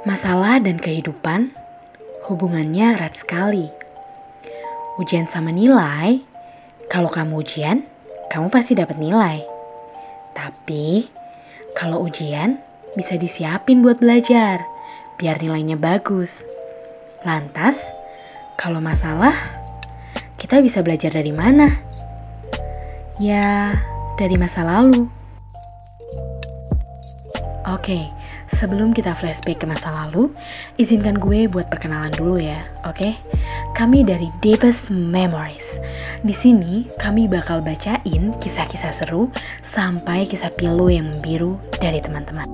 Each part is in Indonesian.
Masalah dan kehidupan hubungannya erat sekali. Ujian sama nilai, kalau kamu ujian, kamu pasti dapat nilai. Tapi kalau ujian bisa disiapin buat belajar, biar nilainya bagus. Lantas, kalau masalah, kita bisa belajar dari mana? Ya, dari masa lalu. Oke, sebelum kita flashback ke masa lalu, izinkan gue buat perkenalan dulu ya, oke? Kami dari Deepest Memories. Di sini kami bakal bacain kisah-kisah seru sampai kisah pilu yang membiru dari teman-teman.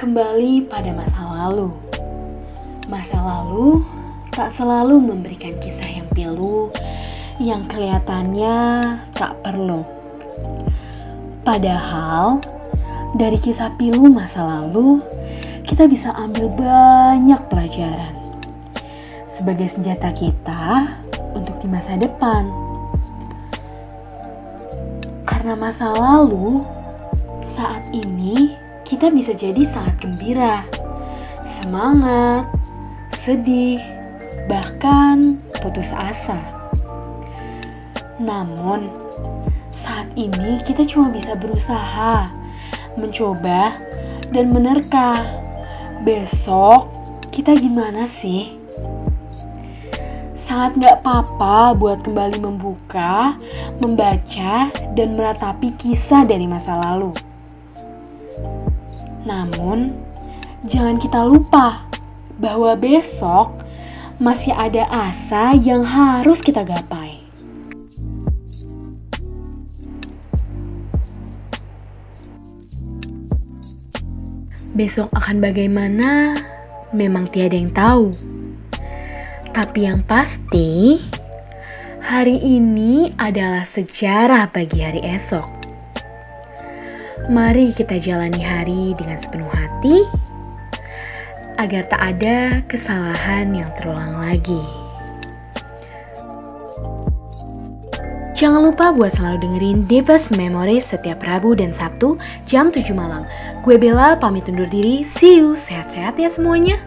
Kembali pada masa lalu. Masa lalu tak selalu memberikan kisah yang pilu yang kelihatannya tak perlu. Padahal dari kisah pilu masa lalu kita bisa ambil banyak pelajaran sebagai senjata kita untuk di masa depan. Karena masa lalu saat ini kita bisa jadi sangat gembira, semangat, sedih, bahkan putus asa. Namun, saat ini kita cuma bisa berusaha, mencoba, dan menerka. Besok kita gimana sih? Sangat gak apa-apa buat kembali membuka, membaca, dan meratapi kisah dari masa lalu. Namun, jangan kita lupa bahwa besok masih ada asa yang harus kita gapai. Besok akan bagaimana, memang tiada yang tahu. Tapi yang pasti, hari ini adalah sejarah bagi hari esok. Mari kita jalani hari dengan sepenuh hati agar tak ada kesalahan yang terulang lagi. Jangan lupa buat selalu dengerin Devas Memories setiap Rabu dan Sabtu jam 7 malam. Gue Bella pamit undur diri. See you. Sehat-sehat ya semuanya.